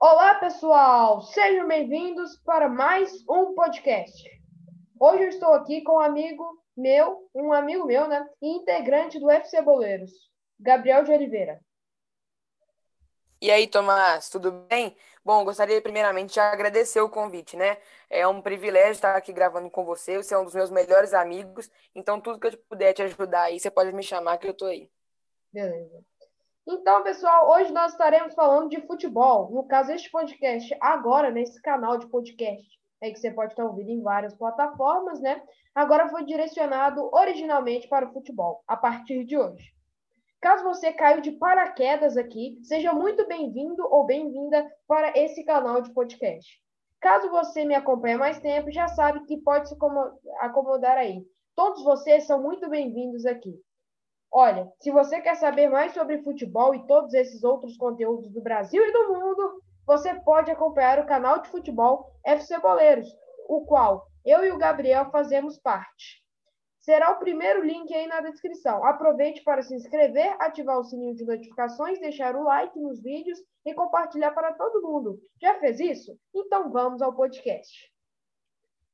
Olá, pessoal! Sejam bem-vindos para mais um podcast. Hoje eu estou aqui com um amigo meu, um amigo meu, né? Integrante do FC Boleiros, Gabriel de Oliveira. E aí, Tomás, tudo bem? Bom, gostaria primeiramente de agradecer o convite, né? É um privilégio estar aqui gravando com você. Você é um dos meus melhores amigos. Então, tudo que eu puder te ajudar aí, você pode me chamar que eu tô aí. Beleza. Então, pessoal, hoje nós estaremos falando de futebol. No caso, este podcast agora, nesse canal de podcast, é que você pode estar ouvindo em várias plataformas, né? Agora foi direcionado originalmente para o futebol, a partir de hoje. Caso você caiu de paraquedas aqui, seja muito bem-vindo ou bem-vinda para esse canal de podcast. Caso você me acompanhe mais tempo, já sabe que pode se acomodar aí. Todos vocês são muito bem-vindos aqui. Olha, se você quer saber mais sobre futebol e todos esses outros conteúdos do Brasil e do mundo, você pode acompanhar o canal de futebol FC Boleiros, o qual eu e o Gabriel fazemos parte. Será o primeiro link aí na descrição. Aproveite para se inscrever, ativar o sininho de notificações, deixar o like nos vídeos e compartilhar para todo mundo. Já fez isso? Então vamos ao podcast.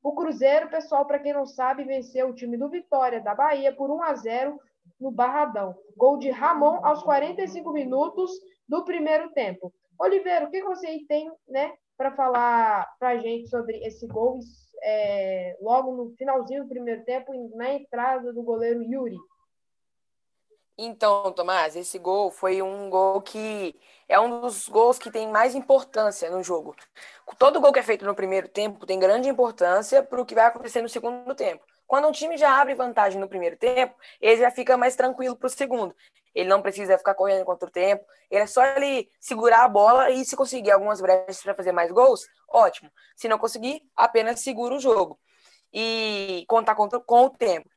O Cruzeiro, pessoal, para quem não sabe, venceu o time do Vitória da Bahia por 1 a 0 no Barradão. Gol de Ramon aos 45 minutos do primeiro tempo. Oliveira, o que você tem né, para falar para a gente sobre esse gol é, logo no finalzinho do primeiro tempo, na entrada do goleiro Yuri? Então, Tomás, esse gol foi um gol que é um dos gols que tem mais importância no jogo. Todo gol que é feito no primeiro tempo tem grande importância para o que vai acontecer no segundo tempo. Quando um time já abre vantagem no primeiro tempo, ele já fica mais tranquilo para o segundo. Ele não precisa ficar correndo contra o tempo. Ele é só ele segurar a bola e se conseguir algumas brechas para fazer mais gols, ótimo. Se não conseguir, apenas segura o jogo e contar com o tempo.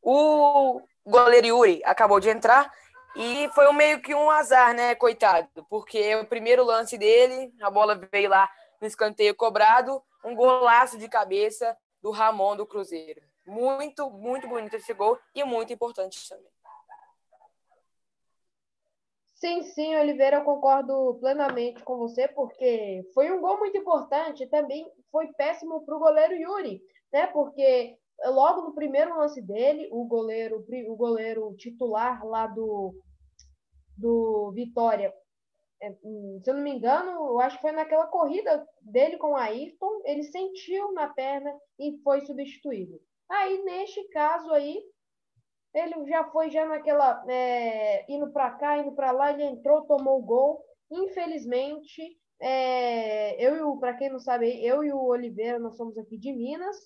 O goleiro Yuri acabou de entrar e foi um meio que um azar, né, coitado, porque o primeiro lance dele, a bola veio lá no escanteio cobrado, um golaço de cabeça do Ramon do Cruzeiro. Muito, muito bonito esse gol e muito importante também. Sim, sim, Oliveira, eu concordo plenamente com você, porque foi um gol muito importante e também foi péssimo para o goleiro Yuri, né? Porque logo no primeiro lance dele, o goleiro, o goleiro titular lá do, do Vitória, é, hum, se eu não me engano, eu acho que foi naquela corrida dele com o Ayrton, ele sentiu na perna e foi substituído. Aí, neste caso aí, ele já foi já naquela é, indo para cá, indo para lá, ele entrou, tomou o gol. Infelizmente, é, eu e o, para quem não sabe, eu e o Oliveira, nós somos aqui de Minas.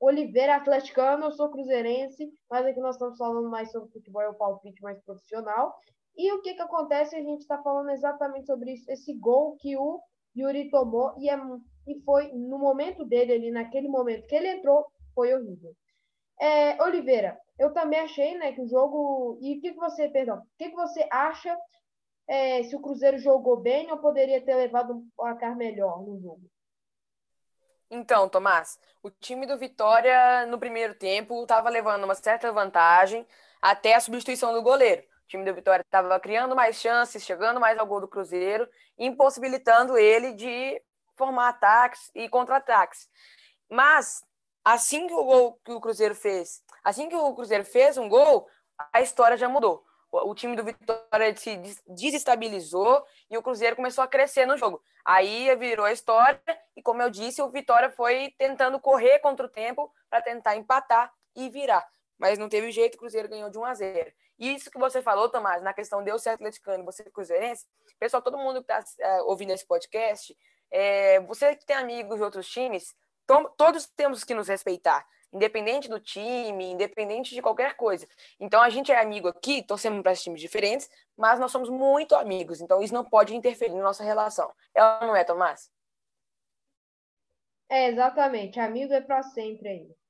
Oliveira atleticano, eu sou cruzeirense, mas aqui nós estamos falando mais sobre futebol, é o palpite mais profissional. E o que, que acontece? A gente está falando exatamente sobre isso, esse gol que o Yuri tomou, e, é, e foi no momento dele ali, naquele momento que ele entrou, foi horrível. É, Oliveira, eu também achei né, que o jogo. E o que, que você, perdão, o que, que você acha é, se o Cruzeiro jogou bem ou poderia ter levado um placar melhor no jogo? Então, Tomás, o time do Vitória no primeiro tempo estava levando uma certa vantagem até a substituição do goleiro. O time do Vitória estava criando mais chances, chegando mais ao gol do Cruzeiro, impossibilitando ele de formar ataques e contra-ataques. Mas assim que o gol que o Cruzeiro fez, assim que o Cruzeiro fez um gol, a história já mudou. O time do Vitória se desestabilizou e o Cruzeiro começou a crescer no jogo. Aí virou a história e, como eu disse, o Vitória foi tentando correr contra o tempo para tentar empatar e virar. Mas não teve jeito, o Cruzeiro ganhou de 1 a 0. E isso que você falou, Tomás, na questão de eu ser atleticano e você cruzeirense, pessoal, todo mundo que está é, ouvindo esse podcast, é, você que tem amigos de outros times, todos temos que nos respeitar, independente do time, independente de qualquer coisa. Então a gente é amigo aqui, torcemos para times diferentes, mas nós somos muito amigos, então isso não pode interferir na nossa relação. É ou não é, Tomás? É, exatamente. Amigo é para sempre aí.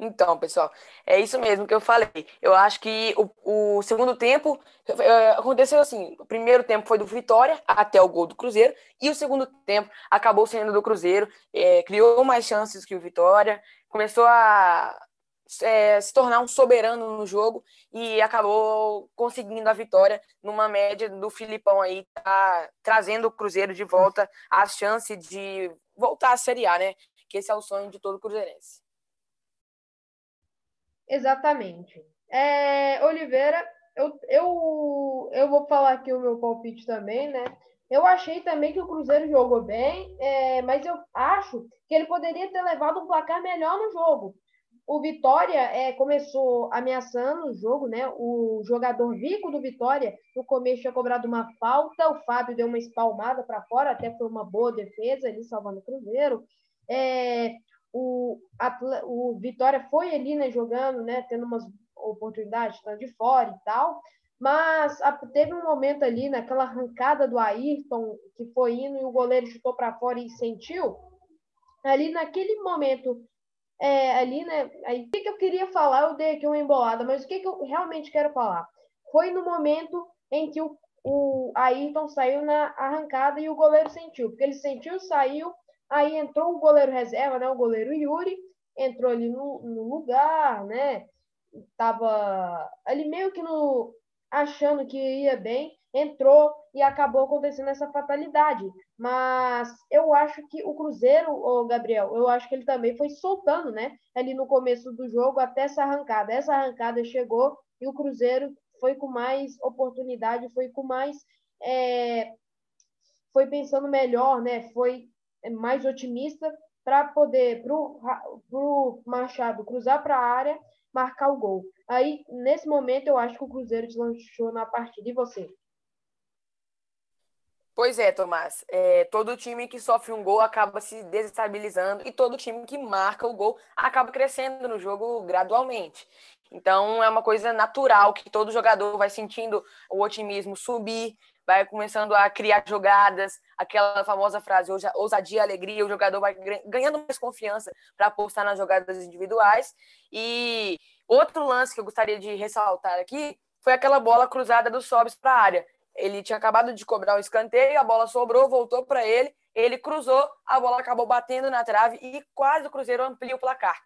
Então, pessoal, é isso mesmo que eu falei. Eu acho que o, o, segundo tempo é, aconteceu assim: o primeiro tempo foi do Vitória até o gol do Cruzeiro, e o segundo tempo acabou sendo do Cruzeiro, é, criou mais chances que o Vitória, começou a é, se tornar um soberano no jogo e acabou conseguindo a vitória numa média do Filipão aí, tá trazendo o Cruzeiro de volta a chance de voltar à Série A, né? Que esse é o sonho de todo cruzeirense. Exatamente. É, Oliveira, eu, eu, eu vou falar aqui o meu palpite também, né? Eu achei também que o Cruzeiro jogou bem, é, mas eu acho que ele poderia ter levado um placar melhor no jogo. O Vitória é, começou ameaçando o jogo, né? O jogador Vico do Vitória, no começo, tinha cobrado uma falta, o Fábio deu uma espalmada para fora, até foi uma boa defesa ali, salvando o Cruzeiro. É, o, o Vitória foi ali, né, jogando, né, tendo umas oportunidades, de fora e tal, mas teve um momento ali, naquela arrancada do Ayrton, que foi indo e o goleiro chutou para fora e sentiu, ali naquele momento, é, ali, né, aí, o que, que eu queria falar, eu dei aqui uma embolada, mas o que, que eu realmente quero falar? Foi no momento em que o, o Ayrton saiu na arrancada e o goleiro sentiu, porque ele sentiu, saiu, Aí entrou o goleiro reserva, né? O goleiro Yuri, entrou ali no, no lugar, né? Tava ali meio que no achando que ia bem, entrou e acabou acontecendo essa fatalidade. Mas eu acho que o Cruzeiro, o Gabriel, eu acho que ele também foi soltando, né? Ali no começo do jogo até essa arrancada. Essa arrancada chegou e o Cruzeiro foi com mais oportunidade, foi com mais é, foi pensando melhor, né? Foi mais otimista para poder para o Machado cruzar para a área, marcar o gol. Aí, nesse momento, eu acho que o Cruzeiro deslanchou na partida. E você? Pois é, Tomás. É, todo time que sofre um gol acaba se desestabilizando e todo time que marca o gol acaba crescendo no jogo gradualmente. Então é uma coisa natural que todo jogador vai sentindo o otimismo subir, vai começando a criar jogadas, aquela famosa frase, ousadia, alegria, o jogador vai ganhando mais confiança para apostar nas jogadas individuais. E outro lance que eu gostaria de ressaltar aqui foi aquela bola cruzada do Sobis para a área. Ele tinha acabado de cobrar um escanteio, a bola sobrou, voltou para ele, ele cruzou, a bola acabou batendo na trave e quase o Cruzeiro amplia o placar.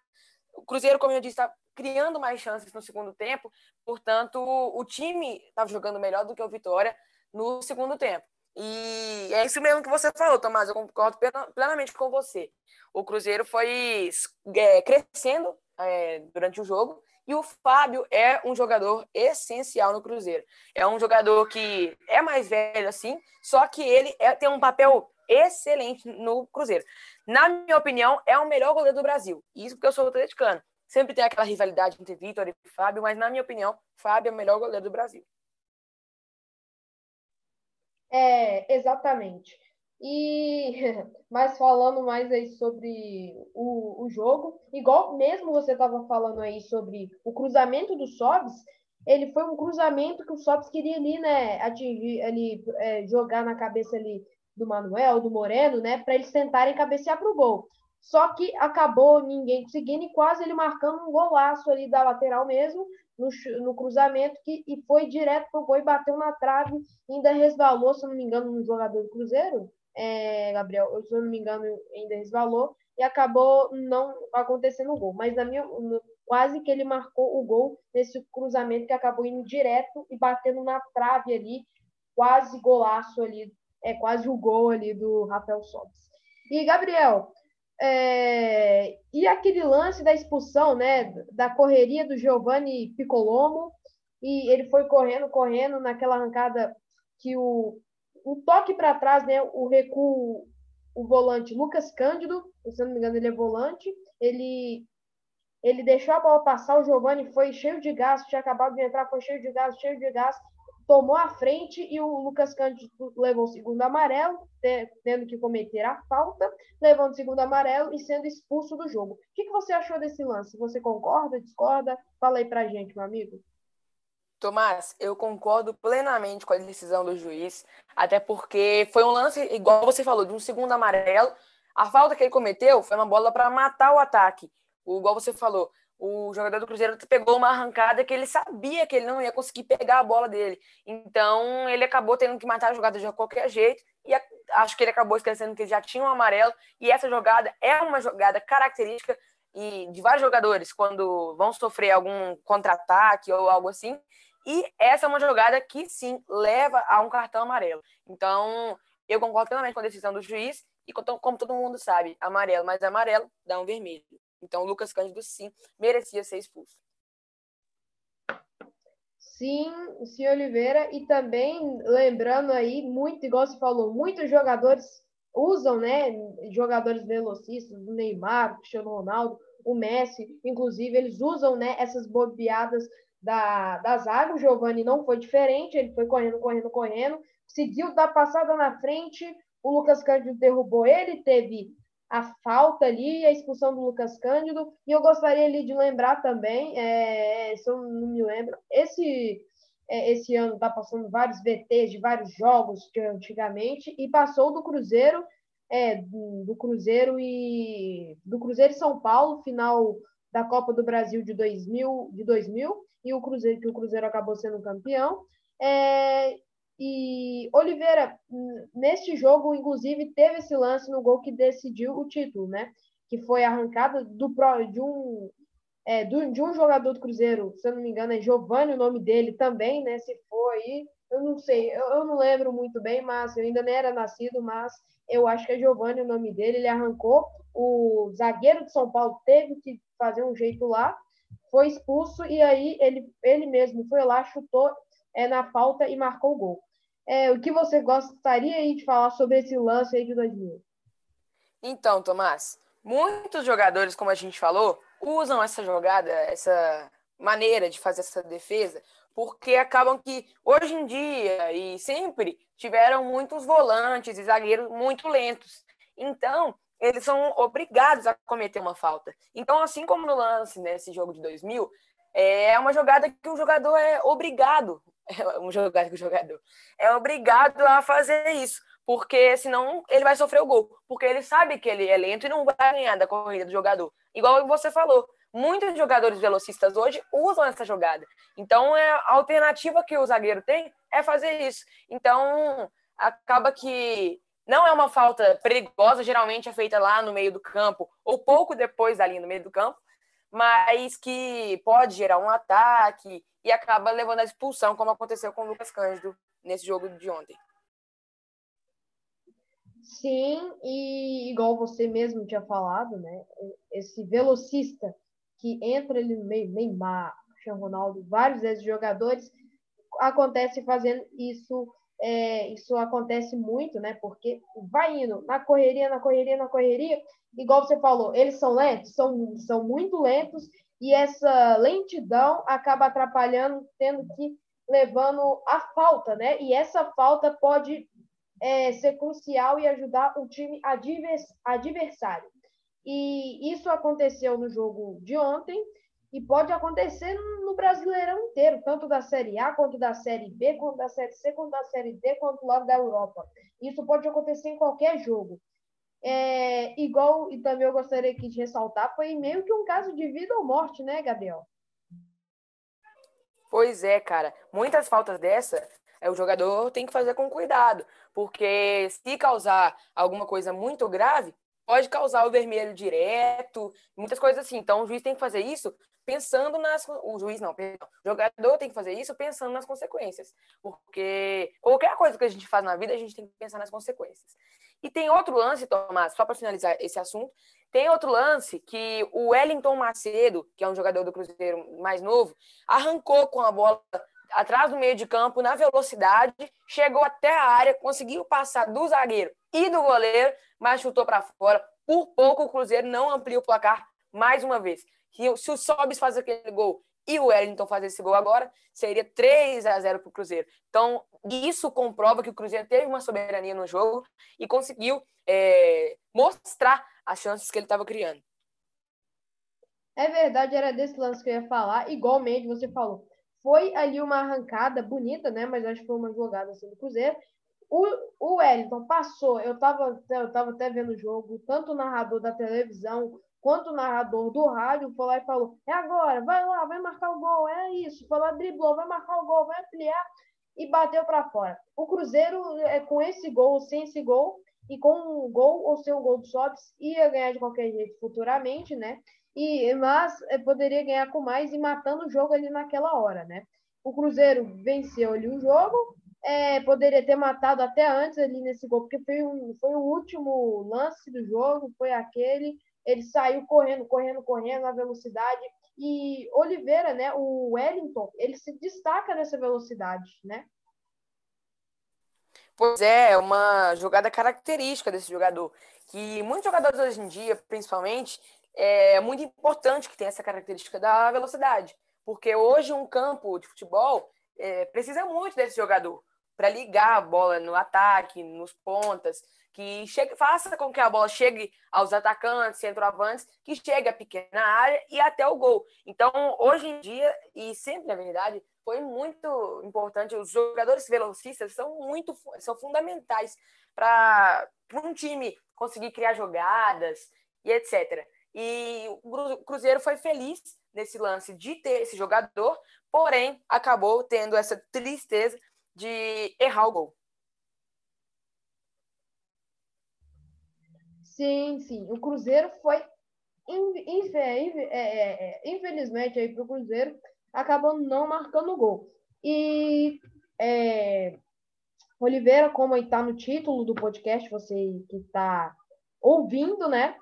O Cruzeiro, como eu disse, está criando mais chances no segundo tempo, portanto, o time estava jogando melhor do que o Vitória, no segundo tempo. E é isso mesmo que você falou, Tomás, eu concordo plenamente com você. O Cruzeiro foi é, crescendo é, durante o jogo e o Fábio é um jogador essencial no Cruzeiro. É um jogador que é mais velho assim, só que ele é, tem um papel excelente no Cruzeiro. Na minha opinião, é o melhor goleiro do Brasil. Isso porque eu sou atleticano. Sempre tem aquela rivalidade entre Vitor e Fábio, mas na minha opinião, Fábio é o melhor goleiro do Brasil. É, exatamente. E mas falando mais aí sobre o, o jogo, igual mesmo você estava falando aí sobre o cruzamento do Sobs, ele foi um cruzamento que o Sobs queria ali, né, atingir ali, é, jogar na cabeça ali do Manuel, do Moreno, né, para eles tentarem cabecear para o gol. Só que acabou ninguém conseguindo e quase ele marcando um golaço ali da lateral mesmo, no, no cruzamento que, e foi direto para o gol e bateu na trave, ainda resvalou, se não me engano, no jogador do Cruzeiro, é, Gabriel, se eu não me engano, ainda resvalou, e acabou não acontecendo o gol. Mas na minha, no, quase que ele marcou o gol nesse cruzamento que acabou indo direto e batendo na trave ali, quase golaço ali, é quase o gol ali do Rafael Sobis. E, Gabriel, é, e aquele lance da expulsão, né, da correria do Giovanni Piccolomo, e ele foi correndo, correndo naquela arrancada que o um toque para trás, né, o recuo, o volante Lucas Cândido, se não me engano ele é volante, ele ele deixou a bola passar, o Giovanni foi cheio de gás, tinha acabado de entrar, foi cheio de gás, cheio de gás, tomou a frente e o Lucas Cândido levou o segundo amarelo, tendo que cometer a falta, levando o segundo amarelo e sendo expulso do jogo. O que, você achou desse lance? Você concorda, discorda? Fala aí pra gente, meu amigo. Tomás, eu concordo plenamente com a decisão do juiz, até porque foi um lance, igual você falou, de um segundo amarelo. A falta que ele cometeu foi uma bola para matar o ataque. O, igual você falou, o jogador do Cruzeiro pegou uma arrancada que ele sabia que ele não ia conseguir pegar a bola dele. Então, ele acabou tendo que matar a jogada de qualquer jeito e acho que ele acabou esquecendo que ele já tinha um amarelo. E essa jogada é uma jogada característica e de vários jogadores quando vão sofrer algum contra-ataque ou algo assim. E essa é uma jogada que sim leva a um cartão amarelo. Então, eu concordo plenamente com a decisão do juiz e como todo mundo sabe, amarelo mais amarelo dá um vermelho. Então, o Lucas Cândido, sim, merecia ser expulso. Sim, sim, Oliveira. E também, lembrando aí, muito, igual você falou, muitos jogadores usam, né? Jogadores velocistas, o Neymar, o Cristiano Ronaldo, o Messi, inclusive, eles usam, né? Essas bobeadas da, da zaga. O Giovani não foi diferente, ele foi correndo, correndo, correndo, seguiu dar passada na frente. O Lucas Cândido derrubou ele, teve a falta ali, a expulsão do Lucas Cândido. E eu gostaria ali de lembrar também, é, se eu não me lembro, esse, é, esse ano está passando vários VTs de vários jogos de antigamente e passou do Cruzeiro, é, do, do, Cruzeiro e do Cruzeiro e São Paulo, final da Copa do Brasil de 2000, de 2000 e o Cruzeiro que o Cruzeiro acabou sendo campeão. É, e Oliveira, neste jogo, inclusive, teve esse lance no gol que decidiu o título, né? Que foi arrancada do, de, um, é, de um jogador do Cruzeiro, se eu não me engano, é Giovanni o nome dele também, né? Se foi aí, eu não sei, eu, eu, não lembro muito bem, mas eu ainda nem era nascido, mas eu acho que é Giovanni o nome dele. Ele arrancou, o zagueiro de São Paulo teve que fazer um jeito lá, foi expulso e aí ele, ele mesmo foi lá, chutou é, na falta e marcou o gol. É, o que você gostaria aí de falar sobre esse lance aí de 2000? Então, Tomás, muitos jogadores, como a gente falou, usam essa jogada, essa maneira de fazer essa defesa, porque acabam que hoje em dia e sempre tiveram muitos volantes e zagueiros muito lentos. Então, eles são obrigados a cometer uma falta. Então, assim como no lance nesse jogo de 2000, é uma jogada que o jogador é obrigado um jogador o jogador é obrigado a fazer isso, porque senão ele vai sofrer o gol, porque ele sabe que ele é lento e não vai ganhar da corrida do jogador. Igual você falou, muitos jogadores velocistas hoje usam essa jogada. Então é a alternativa que o zagueiro tem é fazer isso. Então acaba que não é uma falta perigosa, geralmente é feita lá no meio do campo ou pouco depois linha no meio do campo, mas que pode gerar um ataque e acaba levando a expulsão, como aconteceu com o Lucas Cândido nesse jogo de ontem. Sim, e igual você mesmo tinha falado, né? Esse velocista que entra ali no meio, Neymar, Cristiano Ronaldo, vários desses jogadores, acontece fazendo isso, é, isso acontece muito, né? Porque vai indo na correria, na correria, na correria, igual você falou, eles são lentos, são, são muito lentos, e essa lentidão acaba atrapalhando, tendo que levando a falta, né? E essa falta pode é, ser crucial e ajudar o time advers, adversário. E isso aconteceu no jogo de ontem e pode acontecer no Brasileirão inteiro, tanto da Série A quanto da Série B, quanto da Série C, quanto da Série D, quanto lá da Europa. Isso pode acontecer em qualquer jogo. É, igual, e também eu gostaria aqui de ressaltar, foi meio que um caso de vida ou morte, né, Gabriel? Pois é, cara. Muitas faltas dessa, é, o jogador tem que fazer com cuidado, porque se causar alguma coisa muito grave, pode causar o vermelho direto, muitas coisas assim. Então o juiz tem que fazer isso pensando nas o juiz não, perdão, o jogador tem que fazer isso pensando nas consequências, porque qualquer coisa que a gente faz na vida, a gente tem que pensar nas consequências. E tem outro lance, Tomás, só para finalizar esse assunto, tem outro lance que o Wellington Macedo, que é um jogador do Cruzeiro mais novo, arrancou com a bola atrás do meio de campo, na velocidade, chegou até a área, conseguiu passar do zagueiro e do goleiro, mas chutou para fora. Por pouco o Cruzeiro não amplia o placar mais uma vez. Se o Sobis faz aquele gol e o Wellington fazer esse gol agora, seria 3 a 0 para o Cruzeiro. Então, isso comprova que o Cruzeiro teve uma soberania no jogo e conseguiu é, mostrar as chances que ele estava criando. É verdade, era desse lance que eu ia falar. Igualmente, você falou. Foi ali uma arrancada bonita, né? Mas acho que foi uma jogada assim do Cruzeiro. O, o Wellington passou, eu estava eu tava até vendo o jogo, tanto o narrador da televisão quanto o narrador do rádio foi lá e falou: é agora, vai lá, vai marcar o gol, é isso. Foi lá, driblou, vai marcar o gol, vai ampliar e bateu para fora. O Cruzeiro, é, com esse gol, sem esse gol, e com o gol ou sem o gol do Sobs, ia ganhar de qualquer jeito futuramente, né? E, mas é, poderia ganhar com mais e matando o jogo ali naquela hora, né? O Cruzeiro venceu ali o jogo, é, poderia ter matado até antes ali nesse gol, porque foi, um, foi o último lance do jogo, foi aquele. Ele saiu correndo, correndo, correndo na velocidade. E Oliveira, né, o Wellington, ele se destaca nessa velocidade, né? Pois é, é uma jogada característica desse jogador. Que muitos jogadores hoje em dia, principalmente, é muito importante que tenha essa característica da velocidade. Porque hoje um campo de futebol é, precisa muito desse jogador para ligar a bola no ataque, nos pontas, que chegue, faça com que a bola chegue aos atacantes, centroavantes, que chegue à pequena área e até o gol. Então, hoje em dia, e sempre na verdade, foi muito importante. Os jogadores velocistas são muito são fundamentais para um time conseguir criar jogadas e etc. E o Cruzeiro foi feliz nesse lance de ter esse jogador, porém acabou tendo essa tristeza de errar o gol. Sim, sim. O Cruzeiro foi, é, é, infelizmente, aí para o Cruzeiro, acabou não marcando gol. E é, Oliveira, como está no título do podcast, você que está ouvindo, né?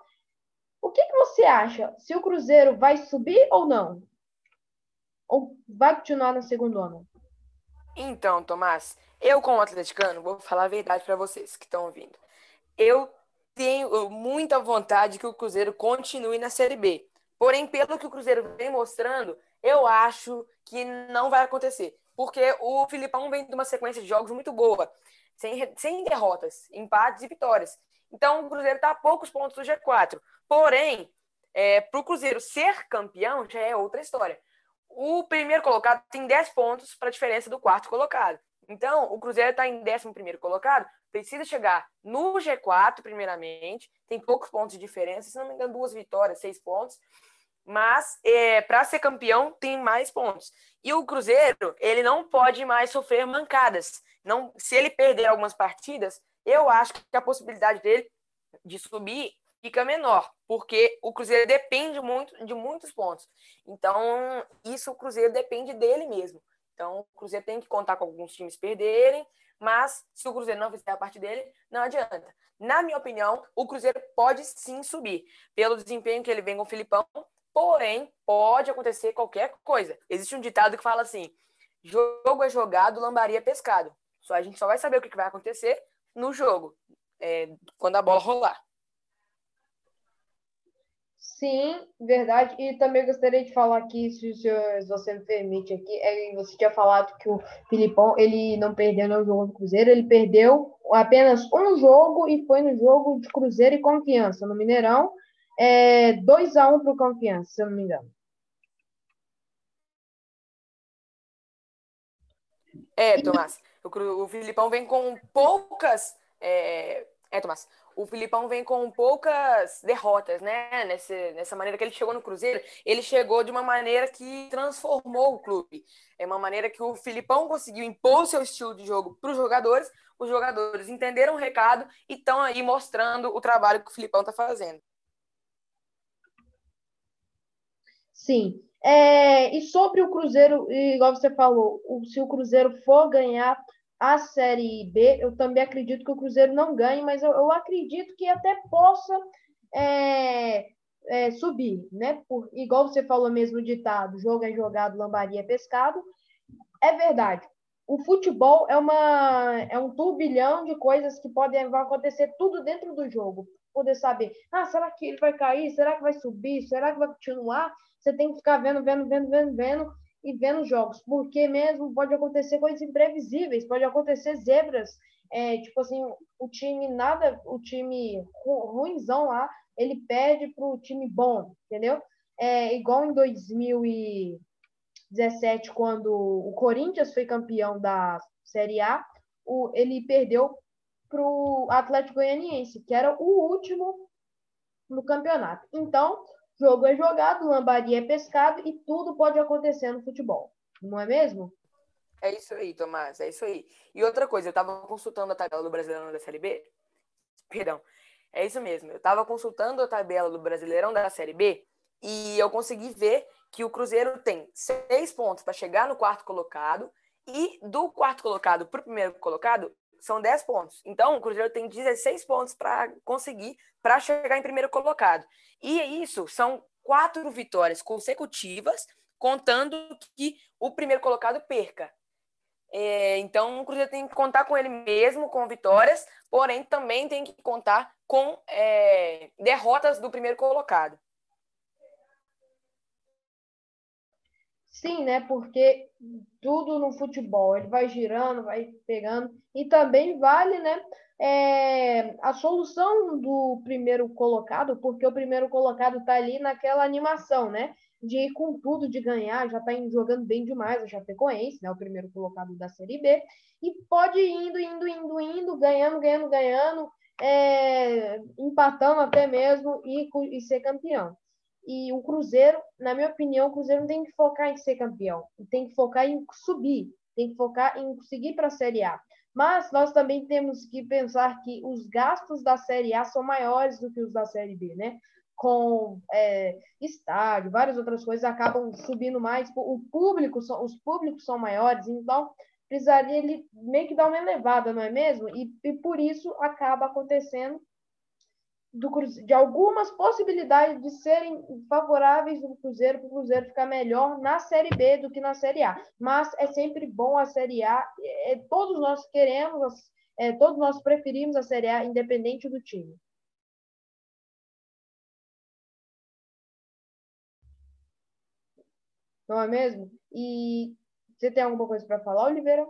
O que, que você acha? Se o Cruzeiro vai subir ou não? Ou vai continuar na segunda ano? Então, Tomás, eu como atleticano, vou falar a verdade para vocês que estão ouvindo. Eu tenho muita vontade que o Cruzeiro continue na Série B. Porém, pelo que o Cruzeiro vem mostrando, eu acho que não vai acontecer. Porque o Filipão vem de uma sequência de jogos muito boa, sem, sem derrotas, empates e vitórias. Então, o Cruzeiro está a poucos pontos do G4. Porém, é, para o Cruzeiro ser campeão já é outra história. O primeiro colocado tem 10 pontos para a diferença do quarto colocado. Então, o Cruzeiro está em 11 colocado, precisa chegar no G4, primeiramente. Tem poucos pontos de diferença, se não me engano, duas vitórias, seis pontos. Mas, é, para ser campeão, tem mais pontos. E o Cruzeiro, ele não pode mais sofrer mancadas. Não, se ele perder algumas partidas, eu acho que a possibilidade dele de subir fica menor, porque o Cruzeiro depende muito de muitos pontos. Então, isso o Cruzeiro depende dele mesmo. Então, o Cruzeiro tem que contar com alguns times perderem, mas se o Cruzeiro não fizer a parte dele, não adianta. Na minha opinião, o Cruzeiro pode sim subir, pelo desempenho que ele vem com o Filipão, porém, pode acontecer qualquer coisa. Existe um ditado que fala assim: jogo é jogado, lambaria é pescado. Só a gente só vai saber o que vai acontecer no jogo, é, quando a bola rolar. Sim, verdade. E também gostaria de falar aqui, se, se você me permite aqui, é, você tinha falado que o Filipão ele não perdeu no jogo do Cruzeiro, ele perdeu apenas um jogo e foi no jogo de Cruzeiro e Confiança, no Mineirão. É 2x1 para o Confiança, se eu não me engano. É, Tomás. O, o Filipão vem com poucas. É, é, Tomás o Filipão vem com poucas derrotas, né? Nessa, nessa maneira que ele chegou no Cruzeiro, ele chegou de uma maneira que transformou o clube. É uma maneira que o Filipão conseguiu impor seu estilo de jogo para os jogadores, os jogadores entenderam o recado e estão aí mostrando o trabalho que o Filipão está fazendo. Sim. É, e sobre o Cruzeiro, igual você falou, se o Cruzeiro for ganhar a Série B, eu também acredito que o Cruzeiro não ganhe, mas eu, eu acredito que até possa é, é, subir, né? Por, igual você falou mesmo ditado, jogo é jogado, lambaria é pescado. É verdade. O futebol é, uma, é um turbilhão de coisas que podem acontecer tudo dentro do jogo. Poder saber, ah, será que ele vai cair? Será que vai subir? Será que vai continuar? Você tem que ficar vendo, vendo, vendo, vendo, vendo e vendo jogos, porque mesmo pode acontecer coisas imprevisíveis, pode acontecer zebras, é, tipo assim, o time nada, o time ruimzão lá, ele perde para o time bom, entendeu? É igual em 2017, quando o Corinthians foi campeão da Série A, o, ele perdeu para o Atlético Goianiense, que era o último no campeonato. Então, jogo é jogado, lambari é pescado e tudo pode acontecer no futebol. Não é mesmo? É isso aí, Tomás, é isso aí. E outra coisa, eu estava consultando a tabela do Brasileirão da Série B. Perdão, é isso mesmo. Eu estava consultando a tabela do Brasileirão da Série B e eu consegui ver que o Cruzeiro tem seis pontos para chegar no quarto colocado e do quarto colocado para o primeiro colocado são 10 pontos. Então, o Cruzeiro tem 16 pontos para conseguir para chegar em primeiro colocado. E isso são quatro vitórias consecutivas, contando que o primeiro colocado perca. É, então, o Cruzeiro tem que contar com ele mesmo, com vitórias, porém também tem que contar com é, derrotas do primeiro colocado. Sim, né? Porque tudo no futebol, ele vai girando, vai pegando, e também vale, né? É, a solução do primeiro colocado, porque o primeiro colocado está ali naquela animação, né? De ir com tudo, de ganhar, já está jogando bem demais a Chapecoense, né? O primeiro colocado da Série B, e pode ir indo, indo, indo, indo, ganhando, ganhando, ganhando, é, empatando até mesmo e, e ser campeão. E o Cruzeiro, na minha opinião, o Cruzeiro não tem que focar em ser campeão, tem que focar em subir, tem que focar em conseguir para a Série A. Mas nós também temos que pensar que os gastos da Série A são maiores do que os da Série B, né? Com é, estádio, várias outras coisas acabam subindo mais. O público, os públicos são maiores, então precisaria ele meio que dar uma elevada, não é mesmo? E, e por isso acaba acontecendo do de algumas possibilidades de serem favoráveis do Cruzeiro para o Cruzeiro ficar melhor na Série B do que na Série A. Mas é sempre bom a Série A. É, todos nós queremos, é, todos nós preferimos a Série A, independente do time. Não é mesmo? E você tem alguma coisa para falar, Oliveira?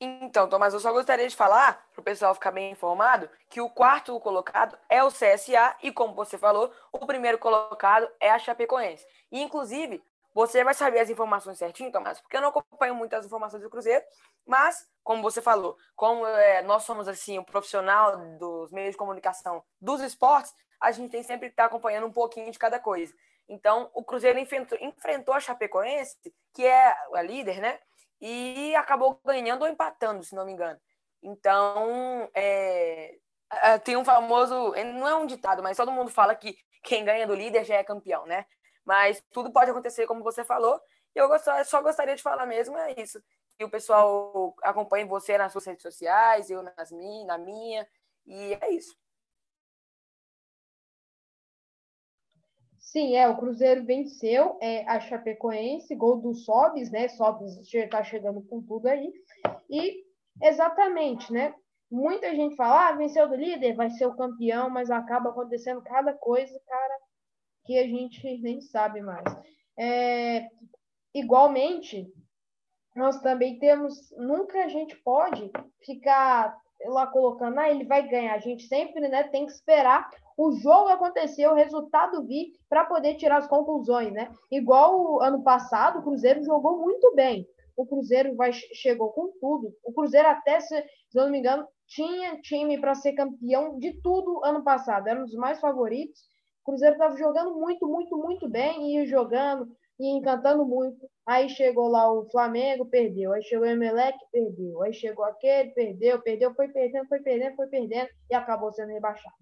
Então, Tomás, eu só gostaria de falar, para o pessoal ficar bem informado, que o quarto colocado é o CSA e, como você falou, o primeiro colocado é a Chapecoense. E, inclusive, você vai saber as informações certinho, Tomás, porque eu não acompanho muitas informações do Cruzeiro, mas, como você falou, como é, nós somos, assim, o profissional dos meios de comunicação dos esportes, a gente tem sempre que estar acompanhando um pouquinho de cada coisa. Então, o Cruzeiro enfrentou, enfrentou a Chapecoense, que é a líder, né? E acabou ganhando ou empatando, se não me engano. Então, é, tem um famoso, não é um ditado, mas todo mundo fala que quem ganha do líder já é campeão, né? Mas tudo pode acontecer, como você falou. E eu só gostaria de falar mesmo, é isso. Que o pessoal acompanhe você nas suas redes sociais, eu nas minhas, na minha, e é isso. Sim, é, o Cruzeiro venceu é, a Chapecoense, gol do Sobis, né? Sobis está chegando com tudo aí. E exatamente, né? Muita gente fala, ah, venceu do líder, vai ser o campeão, mas acaba acontecendo cada coisa, cara, que a gente nem sabe mais. É, igualmente, nós também temos, nunca a gente pode ficar lá colocando, ah, ele vai ganhar. A gente sempre né, tem que esperar o jogo acontecer, o resultado vir para poder tirar as conclusões, né? Igual ano passado, o Cruzeiro jogou muito bem. O Cruzeiro vai, chegou com tudo. O Cruzeiro até, se, se eu não me engano, tinha time para ser campeão de tudo ano passado. Era um dos mais favoritos. O Cruzeiro estava jogando muito, muito, muito bem e jogando e encantando muito. Aí chegou lá o Flamengo, perdeu. Aí chegou o Emelec, perdeu. Aí chegou aquele, perdeu, perdeu, foi perdendo, foi perdendo, foi perdendo e acabou sendo rebaixado.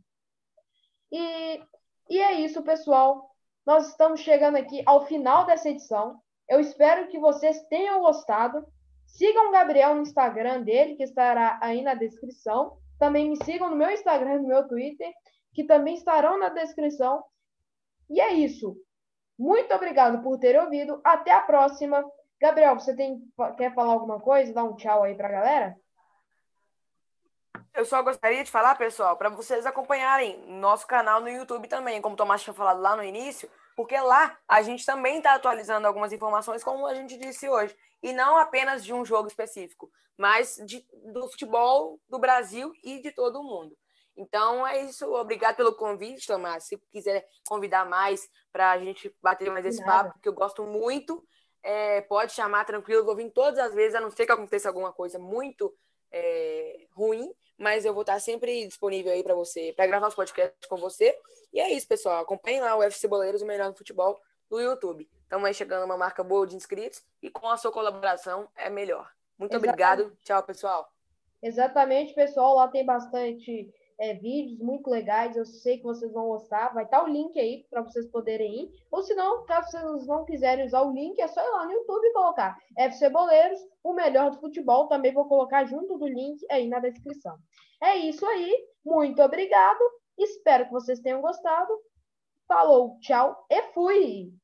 E, e é isso, pessoal. Nós estamos chegando aqui ao final dessa edição. Eu espero que vocês tenham gostado. Sigam o Gabriel no Instagram dele, que estará aí na descrição. Também me sigam no meu Instagram e no meu Twitter, que também estarão na descrição. E é isso. Muito obrigado por ter ouvido. Até a próxima. Gabriel, você tem, quer falar alguma coisa? Dá um tchau aí para a galera? Eu só gostaria de falar, pessoal, para vocês acompanharem nosso canal no YouTube também, como o Tomás tinha falado lá no início, porque lá a gente também está atualizando algumas informações, como a gente disse hoje, e não apenas de um jogo específico, mas de, do futebol do Brasil e de todo o mundo. Então é isso. Obrigado pelo convite, Tomás. Se quiser convidar mais para a gente bater mais esse papo, que eu gosto muito, é, pode chamar tranquilo. vou vir todas as vezes, a não ser que aconteça alguma coisa muito é, ruim, mas eu vou estar sempre disponível aí para você, para gravar os podcasts com você. E é isso, pessoal. Acompanhe lá o UFC Boleiros, o melhor do futebol, no YouTube. Estamos aí chegando a uma marca boa de inscritos e com a sua colaboração é melhor. Muito Exatamente. obrigado. Tchau, pessoal. Exatamente, pessoal. Lá tem bastante é, vídeos muito legais. Eu sei que vocês vão gostar. Vai estar tá o link aí para vocês poderem ir. Ou se não, caso vocês não quiserem usar o link, é só ir lá no YouTube e colocar FC Boleiros, o melhor do futebol. Também vou colocar junto do link aí na descrição. É isso aí. Muito obrigado. Espero que vocês tenham gostado. Falou, tchau e fui!